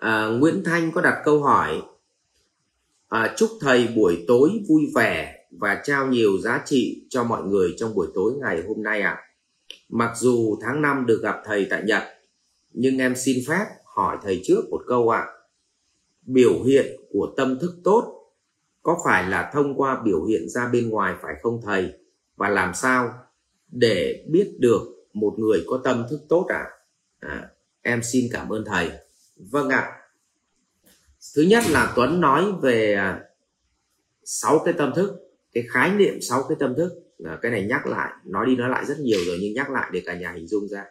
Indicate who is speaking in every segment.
Speaker 1: à, Nguyễn Thanh có đặt câu hỏi à, chúc thầy buổi tối vui vẻ và trao nhiều giá trị cho mọi người trong buổi tối ngày hôm nay ạ à. mặc dù tháng 5 được gặp thầy tại Nhật nhưng em xin phép hỏi thầy trước một câu ạ à. biểu hiện của tâm thức tốt có phải là thông qua biểu hiện ra bên ngoài phải không thầy và làm sao để biết được một người có tâm thức tốt à, à em xin cảm ơn thầy vâng ạ. À. thứ nhất là tuấn nói về à, sáu cái tâm thức cái khái niệm sáu cái tâm thức. À, cái này nhắc lại nói đi nói lại rất nhiều rồi nhưng nhắc lại để cả nhà hình dung ra.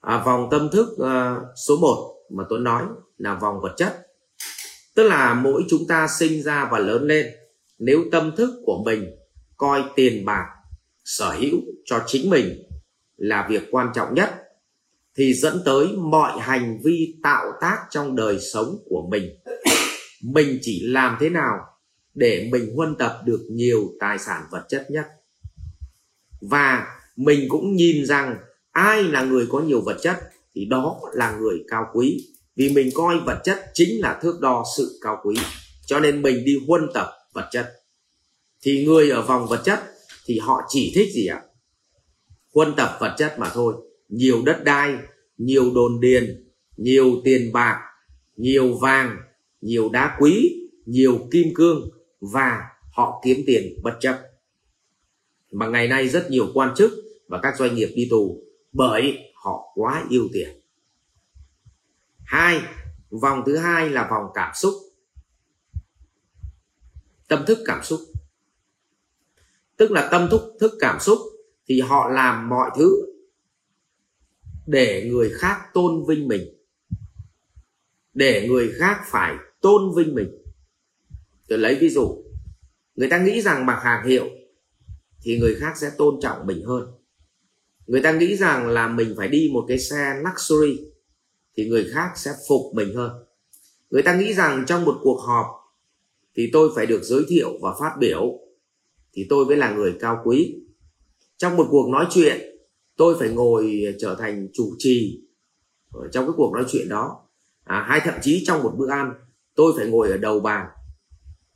Speaker 1: À, vòng tâm thức uh, số 1 mà tuấn nói là vòng vật chất. Tức là mỗi chúng ta sinh ra và lớn lên nếu tâm thức của mình coi tiền bạc sở hữu cho chính mình là việc quan trọng nhất thì dẫn tới mọi hành vi tạo tác trong đời sống của mình. Mình chỉ làm thế nào để mình huân tập được nhiều tài sản vật chất nhất? Và mình cũng nhìn rằng ai là người có nhiều vật chất thì đó là người cao quý. Vì mình coi vật chất chính là thước đo sự cao quý, cho nên mình đi huân tập vật chất. Thì người ở vòng vật chất thì họ chỉ thích gì ạ? Huân tập vật chất mà thôi nhiều đất đai, nhiều đồn điền, nhiều tiền bạc, nhiều vàng, nhiều đá quý, nhiều kim cương và họ kiếm tiền bất chấp. Mà ngày nay rất nhiều quan chức và các doanh nghiệp đi tù bởi họ quá yêu tiền. Hai, vòng thứ hai là vòng cảm xúc. Tâm thức cảm xúc. Tức là tâm thức thức cảm xúc thì họ làm mọi thứ để người khác tôn vinh mình. Để người khác phải tôn vinh mình. Tôi lấy ví dụ, người ta nghĩ rằng mặc hàng hiệu thì người khác sẽ tôn trọng mình hơn. Người ta nghĩ rằng là mình phải đi một cái xe luxury thì người khác sẽ phục mình hơn. Người ta nghĩ rằng trong một cuộc họp thì tôi phải được giới thiệu và phát biểu thì tôi mới là người cao quý. Trong một cuộc nói chuyện tôi phải ngồi ờ, trở thành chủ trì trong cái cuộc nói chuyện đó. À, hay thậm chí trong một bữa ăn tôi phải ngồi ở đầu bàn.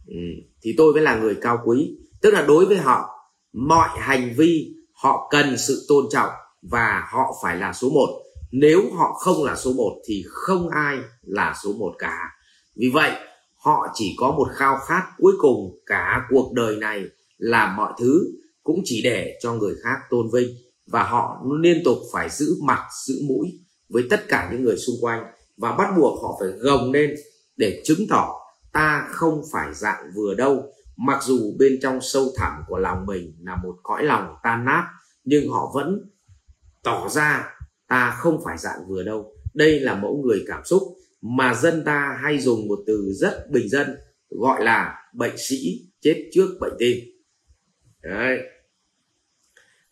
Speaker 1: Ừ, thì tôi mới là người cao quý. Tức là đối với họ mọi hành vi họ cần sự tôn trọng và họ phải là số một. Nếu họ không là số 1 thì không ai là số 1 cả. Vì vậy họ chỉ có một khao khát cuối cùng cả cuộc đời này là mọi thứ cũng chỉ để cho người khác tôn vinh và họ liên tục phải giữ mặt, giữ mũi với tất cả những người xung quanh. Và bắt buộc họ phải gồng lên để chứng tỏ ta không phải dạng vừa đâu. Mặc dù bên trong sâu thẳm của lòng mình là một cõi lòng tan nát, nhưng họ vẫn tỏ ra ta không phải dạng vừa đâu. Đây là mẫu người cảm xúc mà dân ta hay dùng một từ rất bình dân, gọi là bệnh sĩ chết trước bệnh tim. Đấy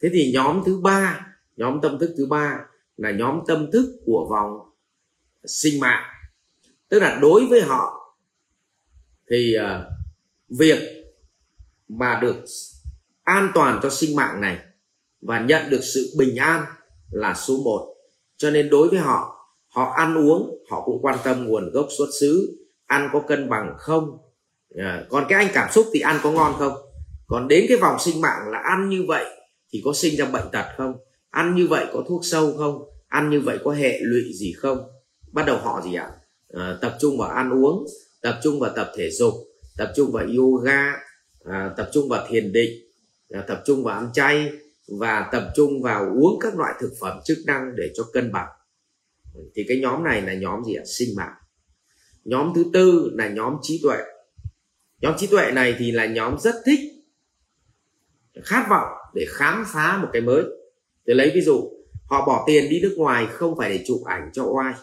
Speaker 1: thế thì nhóm thứ ba nhóm tâm thức thứ ba là nhóm tâm thức của vòng sinh mạng. Tức là đối với họ thì uh, việc mà được an toàn cho sinh mạng này và nhận được sự bình an là số 1 cho nên đối với họ họ ăn uống họ cũng quan tâm nguồn gốc xuất xứ ăn có cân bằng không à, còn cái anh cảm xúc thì ăn có ngon không? Còn đến cái vòng sinh mạng là ăn như vậy thì có sinh ra bệnh tật không? Ăn như vậy có thuốc sâu không? Ăn như vậy có hệ lụy gì không? Bắt đầu họ gì ạ? À, tập trung vào ăn uống tập trung vào tập thể dục tập trung vào yoga à, tập trung vào thiền định à, tập trung vào ăn chay và tập trung vào uống các loại thực phẩm chức năng để cho cân bằng. Thì cái nhóm này là nhóm gì ạ? Sinh mạng. Nhóm thứ tư là nhóm trí tuệ. Nhóm trí tuệ này thì là nhóm rất thích khát vọng để khám phá một cái mới. Để lấy ví dụ họ bỏ tiền đi nước ngoài không phải để chụp ảnh cho oai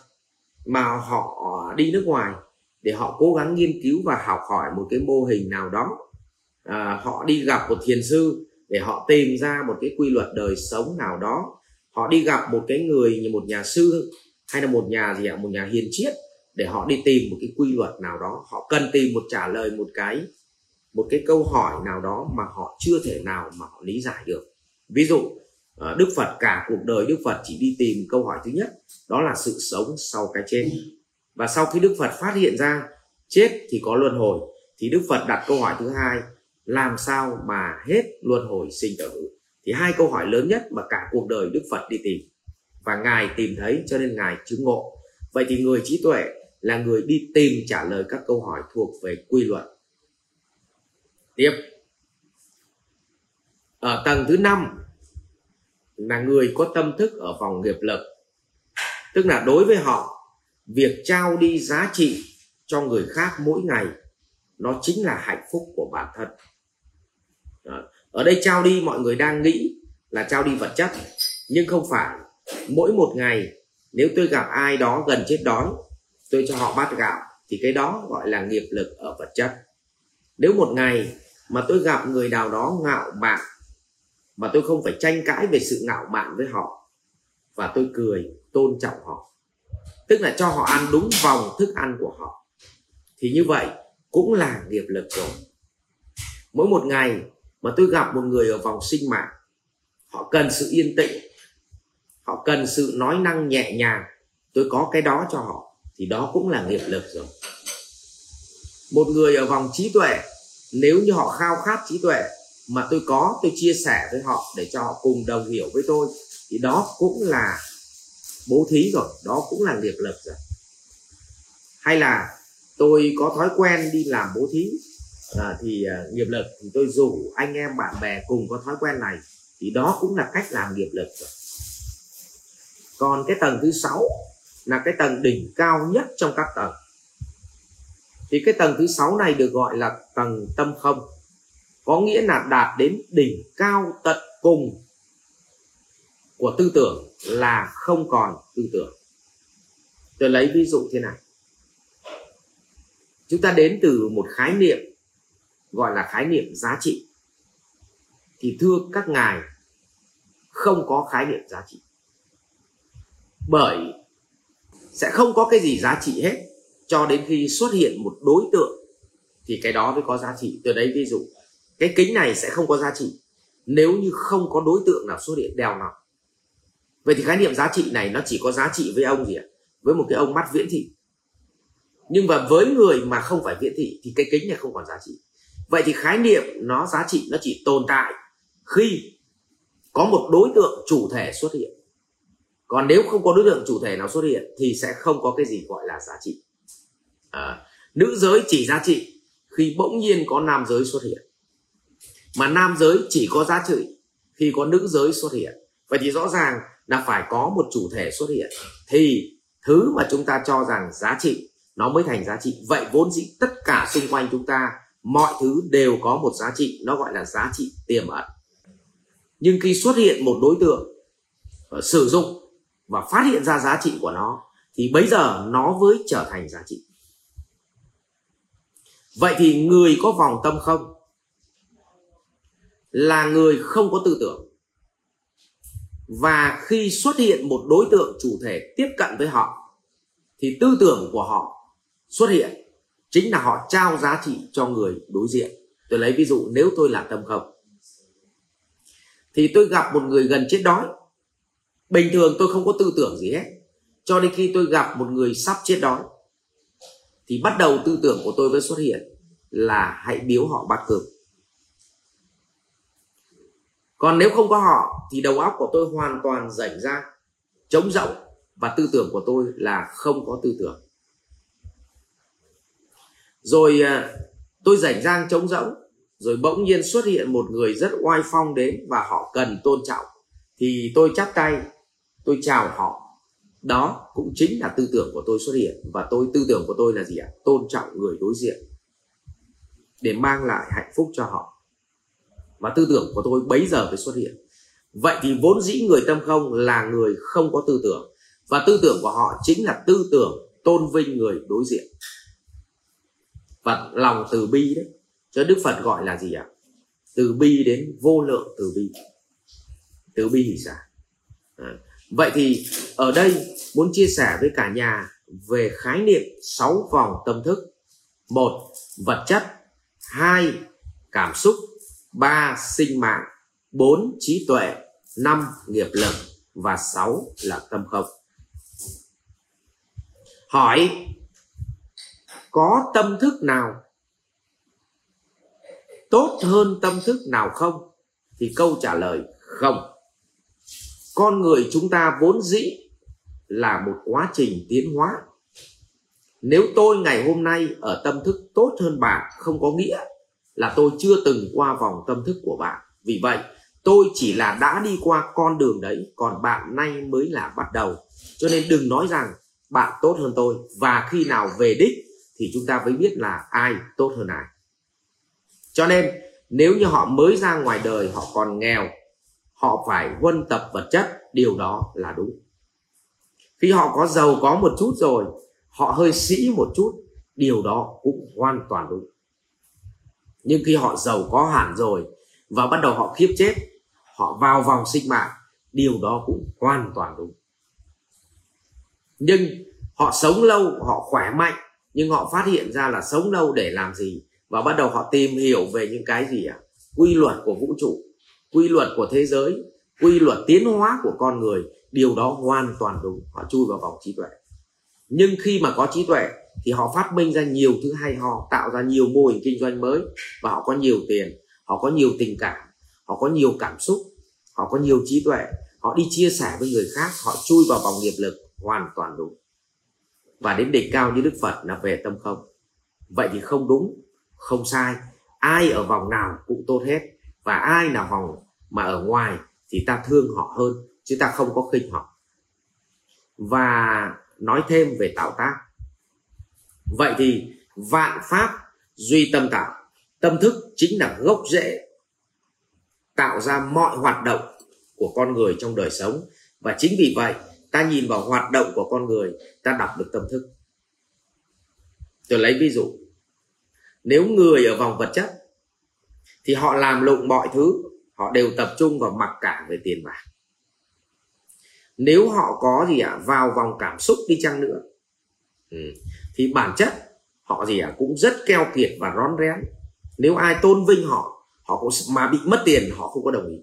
Speaker 1: mà họ đi nước ngoài để họ cố gắng nghiên cứu và học hỏi một cái mô hình nào đó. À, họ đi gặp một thiền sư để họ tìm ra một cái quy luật đời sống nào đó. Họ đi gặp một cái người như một nhà sư hay là một nhà gì ạ một nhà hiền triết để họ đi tìm một cái quy luật nào đó. Họ cần tìm một trả lời một cái một cái câu hỏi nào đó mà họ chưa thể nào mà họ lý giải được. Ví dụ ờ, đức phật cả cuộc đời đức phật chỉ đi tìm câu hỏi thứ nhất, đó là sự sống sau cái chết. Và sau khi đức phật phát hiện ra chết thì có luân hồi, thì đức phật đặt câu hỏi thứ hai, làm sao mà hết luân hồi sinh tử thì hai câu hỏi lớn nhất mà cả cuộc đời đức phật đi tìm. Và ngài tìm thấy cho nên ngài chứng ngộ. Vậy thì người trí tuệ là người đi tìm trả lời các câu hỏi thuộc về quy luật tiếp. Ở tầng thứ năm là người có tâm thức ở vòng nghiệp lực. Tức là đối với họ, việc trao đi giá trị cho người khác mỗi ngày, nó chính là hạnh phúc của bản thân. Đó. ở đây trao đi, mọi người đang nghĩ là trao đi vật chất. Nhưng không phải. Mỗi một ngày, nếu tôi gặp ai đó gần chết đói, tôi cho họ bát gạo, thì cái đó gọi là nghiệp lực ở vật chất nếu một ngày mà tôi gặp người nào đó ngạo mạn mà tôi không phải tranh cãi về sự ngạo mạn với họ và tôi cười, tôn trọng họ, tức là cho họ ăn đúng vòng thức ăn của họ, thì như vậy cũng là nghiệp lực rồi. Mỗi một ngày mà tôi gặp một người ở vòng sinh mạng, họ cần sự yên tĩnh, họ cần sự nói năng nhẹ nhàng, tôi có cái đó cho họ, thì đó cũng là nghiệp lực rồi. Một người ở vòng trí tuệ nếu như họ khao khát trí tuệ mà tôi có tôi chia sẻ với họ để cho họ cùng đồng hiểu với tôi thì đó cũng là bố thí rồi đó cũng là nghiệp lực rồi. Hay là tôi có thói quen đi làm bố thí à, thì à, nghiệp lực thì tôi rủ anh em bạn bè cùng có thói quen này thì đó cũng là cách làm nghiệp lực rồi. Còn cái tầng thứ sáu là cái tầng đỉnh cao nhất trong các tầng thì cái tầng thứ sáu này được gọi là tầng tâm không. Có nghĩa là đạt đến đỉnh cao tận cùng của tư tưởng là không còn tư tưởng. Tôi lấy ví dụ thế này. Chúng ta đến từ một khái niệm gọi là khái niệm giá trị. Thì thưa các ngài, không có khái niệm giá trị. Bởi sẽ không có cái gì giá trị hết cho đến khi xuất hiện một đối tượng, thì cái đó mới có giá trị. Từ đấy ví dụ, cái kính này sẽ không có giá trị. Nếu như không có đối tượng nào xuất hiện đeo nó vậy thì khái niệm giá trị này nó chỉ có giá trị với ông gì ạ? Với một cái ông mắt viễn thị. Nhưng mà với người mà không phải viễn thị, thì cái kính này không còn giá trị. Vậy thì khái niệm nó giá trị, nó chỉ tồn tại khi có một đối tượng chủ thể xuất hiện. Còn nếu không có đối tượng chủ thể nào xuất hiện, thì sẽ không có cái gì gọi là giá trị à, nữ giới chỉ giá trị khi bỗng nhiên có nam giới xuất hiện. Mà nam giới chỉ có giá trị khi có nữ giới xuất hiện. Vậy thì rõ ràng là phải có một chủ thể xuất hiện. Thì thứ mà chúng ta cho rằng giá trị nó mới thành giá trị. Vậy vốn dĩ tất cả xung quanh chúng ta mọi thứ đều có một giá trị nó gọi là giá trị tiềm ẩn. Nhưng khi xuất hiện một đối tượng ờ, sử dụng và phát hiện ra giá trị của nó thì bây giờ nó mới trở thành giá trị vậy thì người có vòng tâm không? Là người không có tư tưởng. Và khi xuất hiện một đối tượng chủ thể tiếp cận với họ, thì tư tưởng của họ xuất hiện chính là họ trao giá trị cho người đối diện. Tôi lấy ví dụ, nếu tôi là tâm không, thì tôi gặp một người gần chết đói. Bình thường tôi không có tư tưởng gì hết. Cho đến khi tôi gặp một người sắp chết đói thì bắt đầu tư tưởng của tôi mới xuất hiện là hãy biếu họ bát cơm. Còn nếu không có họ, thì đầu óc của tôi hoàn toàn rảnh ra trống rỗng và tư tưởng của tôi là không có tư tưởng. Rồi à, tôi rảnh rang, trống rỗng, rồi bỗng nhiên xuất hiện một người rất oai phong đến và họ cần tôn trọng. Thì tôi chắp tay, tôi chào họ đó cũng chính là tư tưởng của tôi xuất hiện. Và tôi, tư tưởng của tôi là gì ạ? Tôn trọng người đối diện để mang lại hạnh phúc cho họ. Và tư tưởng của tôi bấy giờ mới xuất hiện. Vậy thì vốn dĩ người tâm không là người không có tư tưởng. Và tư tưởng của họ chính là tư tưởng tôn vinh người đối diện. Và lòng từ bi đấy. Cho đức phật gọi là gì ạ? Từ bi đến vô lượng từ bi. Từ bi thì sao? À vậy thì ở đây muốn chia sẻ với cả nhà về khái niệm sáu vòng tâm thức. Một, vật chất. Hai, cảm xúc. Ba, sinh mạng. Bốn, trí tuệ. Năm, nghiệp lực. Và sáu là tâm không. Hỏi, có tâm thức nào tốt hơn tâm thức nào không? Thì câu trả lời, không con người chúng ta vốn dĩ là một quá trình tiến hóa. Nếu tôi ngày hôm nay ở tâm thức tốt hơn bạn, không có nghĩa là tôi chưa từng qua vòng tâm thức của bạn. Vì vậy, tôi chỉ là đã đi qua con đường đấy, còn bạn nay mới là bắt đầu. Cho nên đừng nói rằng bạn tốt hơn tôi, và khi nào về đích thì chúng ta mới biết là ai tốt hơn ai. Cho nên, nếu như họ mới ra ngoài đời, họ còn nghèo họ phải huân tập vật chất, điều đó là đúng. Khi họ có giàu có một chút rồi, họ hơi sĩ một chút, điều đó cũng hoàn toàn đúng. Nhưng khi họ giàu có hẳn rồi và bắt đầu họ khiếp chết, họ vào vòng sinh mạng, điều đó cũng hoàn toàn đúng. Nhưng họ sống lâu, họ khỏe mạnh, nhưng họ phát hiện ra là sống lâu để làm gì? Và bắt đầu họ tìm hiểu về những cái gì ạ? À? quy luật của vũ trụ quy luật của thế giới, quy luật tiến hóa của con người, điều đó hoàn toàn đúng. Họ chui vào vòng trí tuệ. Nhưng khi mà có trí tuệ, thì họ phát minh ra nhiều thứ hay ho, tạo ra nhiều mô hình kinh doanh mới, và họ có nhiều tiền, họ có nhiều tình cảm, họ có nhiều cảm xúc, họ có nhiều trí tuệ. Họ đi chia sẻ với người khác, họ chui vào vòng nghiệp lực, hoàn toàn đúng. Và đến đỉnh cao như đức phật là về tâm không. Vậy thì không đúng, không sai. Ai ở vòng nào cũng tốt hết và ai là vòng mà ở ngoài thì ta thương họ hơn, chứ ta không có khinh họ. Và nói thêm về tạo tác. Vậy thì vạn pháp duy tâm tạo. Tâm thức chính là gốc rễ, tạo ra mọi hoạt động của con người trong đời sống. Và chính vì vậy, ta nhìn vào hoạt động của con người, ta đọc được tâm thức. Tôi lấy ví dụ. Nếu người ở vòng vật chất thì họ làm lụng mọi thứ họ đều tập trung vào mặc cả về tiền bạc. Nếu họ có gì ạ à, vào vòng cảm xúc đi chăng nữa ừ, thì bản chất họ gì ạ à, cũng rất keo kiệt và rón rén. Nếu ai tôn vinh họ họ cũng mà bị mất tiền họ không có đồng ý.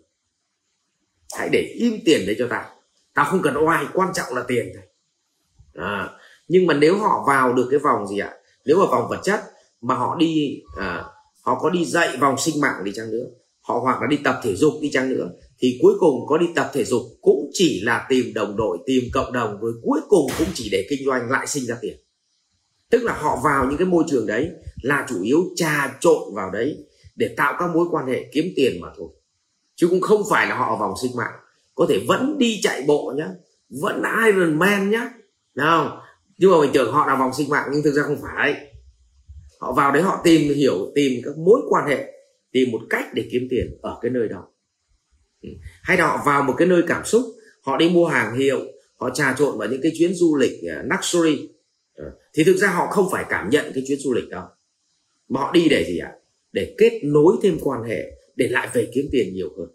Speaker 1: Hãy để im tiền đấy cho tao. Tao không cần oai quan trọng là tiền thôi à, nhưng mà nếu họ vào được cái vòng gì ạ à, nếu mà vòng vật chất mà họ đi à, họ có đi dạy vòng sinh mạng đi chăng nữa. Họ hoặc là đi tập thể dục đi chăng nữa. Thì cuối cùng có đi tập thể dục cũng chỉ là tìm đồng đội, tìm cộng đồng rồi cuối cùng cũng chỉ để kinh doanh lại sinh ra tiền. Tức là họ vào những cái môi trường đấy là chủ yếu trà trộn vào đấy để tạo các mối quan hệ kiếm tiền mà thôi. Chứ cũng không phải là họ vòng sinh mạng. Có thể vẫn đi chạy bộ nhá, vẫn Iron Man nhá. Nào, nhưng mà mình tưởng họ là vòng sinh mạng nhưng thực ra không phải họ vào đấy họ tìm, hiểu, tìm các mối quan hệ, tìm một cách để kiếm tiền ở cái nơi đó. Ừ. Hay là họ vào một cái nơi cảm xúc, họ đi mua hàng hiệu, họ trà trộn vào những cái chuyến du lịch à, luxury. Ờ, thì thực ra họ không phải cảm nhận cái chuyến du lịch đó. Mà họ đi để gì ạ? Để kết nối thêm quan hệ, để lại về kiếm tiền nhiều hơn.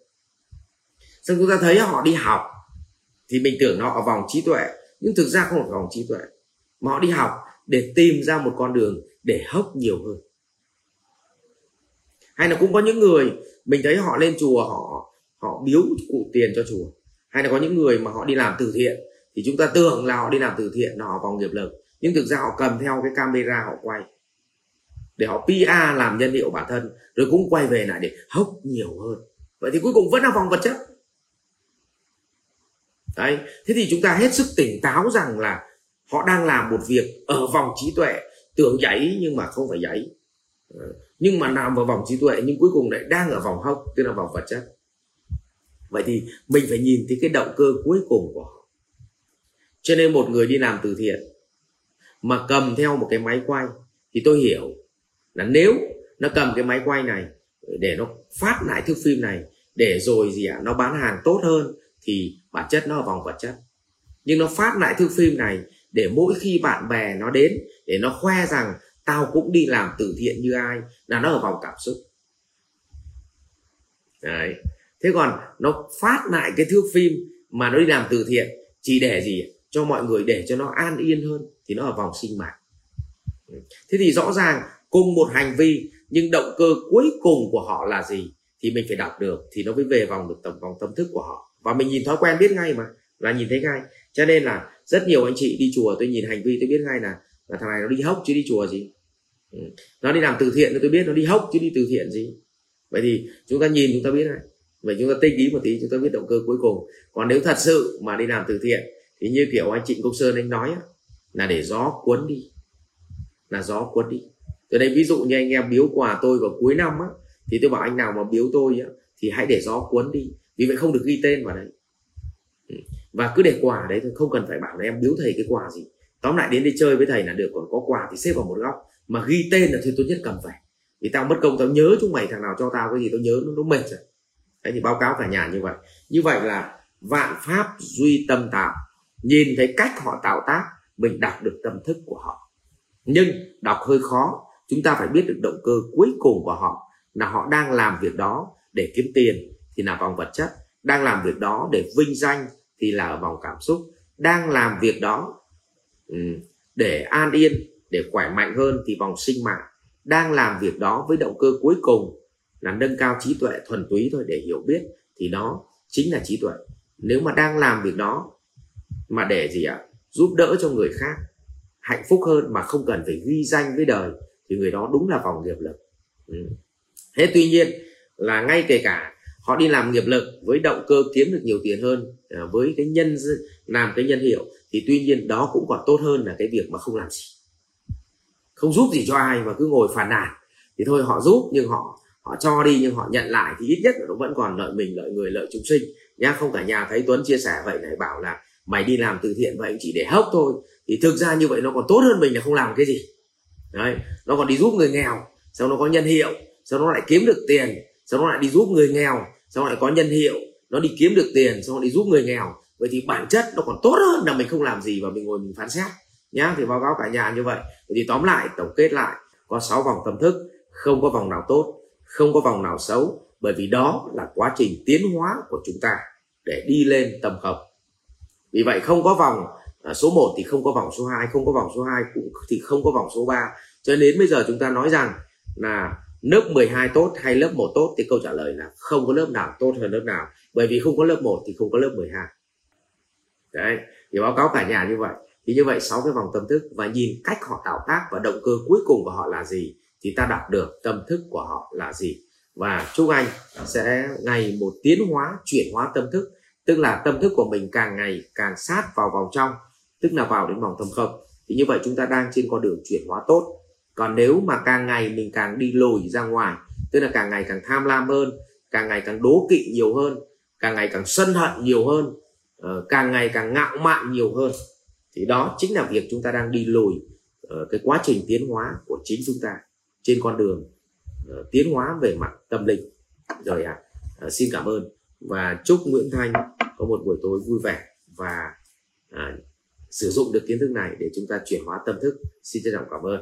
Speaker 1: Xong chúng ta thấy họ đi học, thì mình tưởng nó ở vòng trí tuệ, nhưng thực ra không phải vòng trí tuệ, mà họ đi học để tìm ra một con đường để hốc nhiều hơn. Hay là cũng có những người, mình thấy họ lên chùa, họ họ biếu cụ tiền cho chùa. Hay là có những người mà họ đi làm từ thiện, thì chúng ta tưởng là họ đi làm từ thiện, là họ vòng nghiệp lực. Nhưng thực ra họ cầm theo cái camera họ quay, để họ PR làm nhân hiệu bản thân, rồi cũng quay về lại để hốc nhiều hơn. Vậy thì cuối cùng vẫn là vòng vật chất. Đấy, thế thì chúng ta hết sức tỉnh táo rằng là họ đang làm một việc ở vòng trí tuệ tưởng dãy nhưng mà không phải dãy ờ, nhưng mà nằm vào vòng trí tuệ nhưng cuối cùng lại đang ở vòng hốc tức là vòng vật chất. Vậy thì mình phải nhìn thấy cái động cơ cuối cùng của họ. Cho nên một người đi làm từ thiện mà cầm theo một cái máy quay thì tôi hiểu là nếu nó cầm cái máy quay này để nó phát lại thước phim này để rồi gì ạ à, nó bán hàng tốt hơn thì bản chất nó ở vòng vật chất. Nhưng nó phát lại thước phim này để mỗi khi bạn bè nó đến, để nó khoe rằng tao cũng đi làm từ thiện như ai, là nó ở vòng cảm xúc. Đấy. Thế còn nó phát lại cái thước phim mà nó đi làm từ thiện, chỉ để gì? Cho mọi người để cho nó an yên hơn, thì nó ở vòng sinh mạng. Thế thì rõ ràng, cùng một hành vi, nhưng động cơ cuối cùng của họ là gì? Thì mình phải đọc được, thì nó mới về vòng được tầm, vòng tâm thức của họ. Và mình nhìn thói quen biết ngay mà, là nhìn thấy ngay cho nên là rất nhiều anh chị đi chùa, tôi nhìn hành vi, tôi biết ngay là là thằng này nó đi hốc chứ đi chùa gì. Ừ. nó đi làm từ thiện thì tôi biết nó đi hốc chứ đi từ thiện gì. Vậy thì chúng ta nhìn chúng ta biết này vậy chúng ta tinh ý một tí, chúng ta biết động cơ cuối cùng. Còn nếu thật sự mà đi làm từ thiện, thì như kiểu anh trịnh công sơn anh nói là để gió cuốn đi. Là gió cuốn đi. Từ đây ví dụ như anh em biếu quà tôi vào cuối năm á, thì tôi bảo anh nào mà biếu tôi á, thì hãy để gió cuốn đi. Vì vậy không được ghi tên vào đấy và cứ để quà đấy thôi không cần phải bảo là em biếu thầy cái quà gì. Tóm lại đến đi chơi với thầy là được còn có quà thì xếp vào một góc. Mà ghi tên là thì tốt nhất cầm phải. Vì tao mất công tao nhớ chúng mày thằng nào cho tao cái gì tao nhớ nó, nó mệt rồi. Đấy thì báo cáo cả nhà như vậy. Như vậy là vạn pháp duy tâm tạo. Nhìn thấy cách họ tạo tác mình đọc được tâm thức của họ. Nhưng đọc hơi khó chúng ta phải biết được động cơ cuối cùng của họ là họ đang làm việc đó để kiếm tiền thì là vòng vật chất đang làm việc đó để vinh danh thì là ở vòng cảm xúc, đang làm việc đó ừ, để an yên, để khỏe mạnh hơn thì vòng sinh mạng đang làm việc đó với động cơ cuối cùng là nâng cao trí tuệ thuần túy thôi để hiểu biết thì đó chính là trí tuệ. Nếu mà đang làm việc đó mà để gì ạ? Giúp đỡ cho người khác, hạnh phúc hơn mà không cần phải ghi danh với đời thì người đó đúng là vòng nghiệp lực. Ừ. thế tuy nhiên là ngay kể cả họ đi làm nghiệp lực, với động cơ kiếm được nhiều tiền hơn à, với cái nhân làm cái nhân hiệu, thì tuy nhiên đó cũng còn tốt hơn là cái việc mà không làm gì. Không giúp gì cho ai mà cứ ngồi phàn nàn. Thì thôi, họ giúp nhưng họ họ cho đi nhưng họ nhận lại thì ít nhất là nó vẫn còn lợi mình, lợi người, lợi chúng sinh. Nhá, không cả nhà thấy tuấn chia sẻ vậy này, bảo là mày đi làm từ thiện vậy chỉ để hốc thôi. Thì thực ra như vậy nó còn tốt hơn mình là không làm cái gì. Đấy, nó còn đi giúp người nghèo sau nó có nhân hiệu sau nó lại kiếm được tiền sau nó lại đi giúp người nghèo? Sau lại có nhân hiệu? Nó đi kiếm được tiền sau nó đi giúp người nghèo? Vậy thì bản chất nó còn tốt hơn là mình không làm gì và mình ngồi mình phán xét, nhá. Thì báo cáo cả nhà như vậy. Vậy thì tóm lại, tổng kết lại, có 6 vòng tâm thức, không có vòng nào tốt, không có vòng nào xấu, bởi vì đó là quá trình tiến hóa của chúng ta để đi lên tầm không vì vậy không có vòng à, số 1 thì không có vòng số 2 không có vòng số 2 cũng thì không có vòng số 3 cho nên đến bây giờ chúng ta nói rằng là lớp 12 tốt hay lớp 1 tốt thì câu trả lời là không có lớp nào tốt hơn lớp nào. Bởi vì không có lớp 1 thì không có lớp 12 đấy, thì báo cáo cả nhà như vậy. Thì như vậy sáu cái vòng tâm thức và nhìn cách họ tạo tác và động cơ cuối cùng của họ là gì thì ta đọc được tâm thức của họ là gì. Và chúc anh sẽ ngày một tiến hóa, chuyển hóa tâm thức. Tức là tâm thức của mình càng ngày càng sát vào vòng trong. Tức là vào đến vòng tâm không. Thì như vậy chúng ta đang trên con đường chuyển hóa tốt còn nếu mà càng ngày mình càng đi lùi ra ngoài tức là càng ngày càng tham lam hơn càng ngày càng đố kỵ nhiều hơn càng ngày càng sân hận nhiều hơn ờ, càng ngày càng ngạo mạn nhiều hơn thì đó chính là việc chúng ta đang đi lùi ờ, cái quá trình tiến hóa của chính chúng ta trên con đường ờ, tiến hóa về mặt tâm linh. Rồi à xin cảm ơn và chúc Nguyễn Thanh có một buổi tối vui vẻ và à, sử dụng được kiến thức này để chúng ta chuyển hóa tâm thức. Xin trân trọng cảm ơn.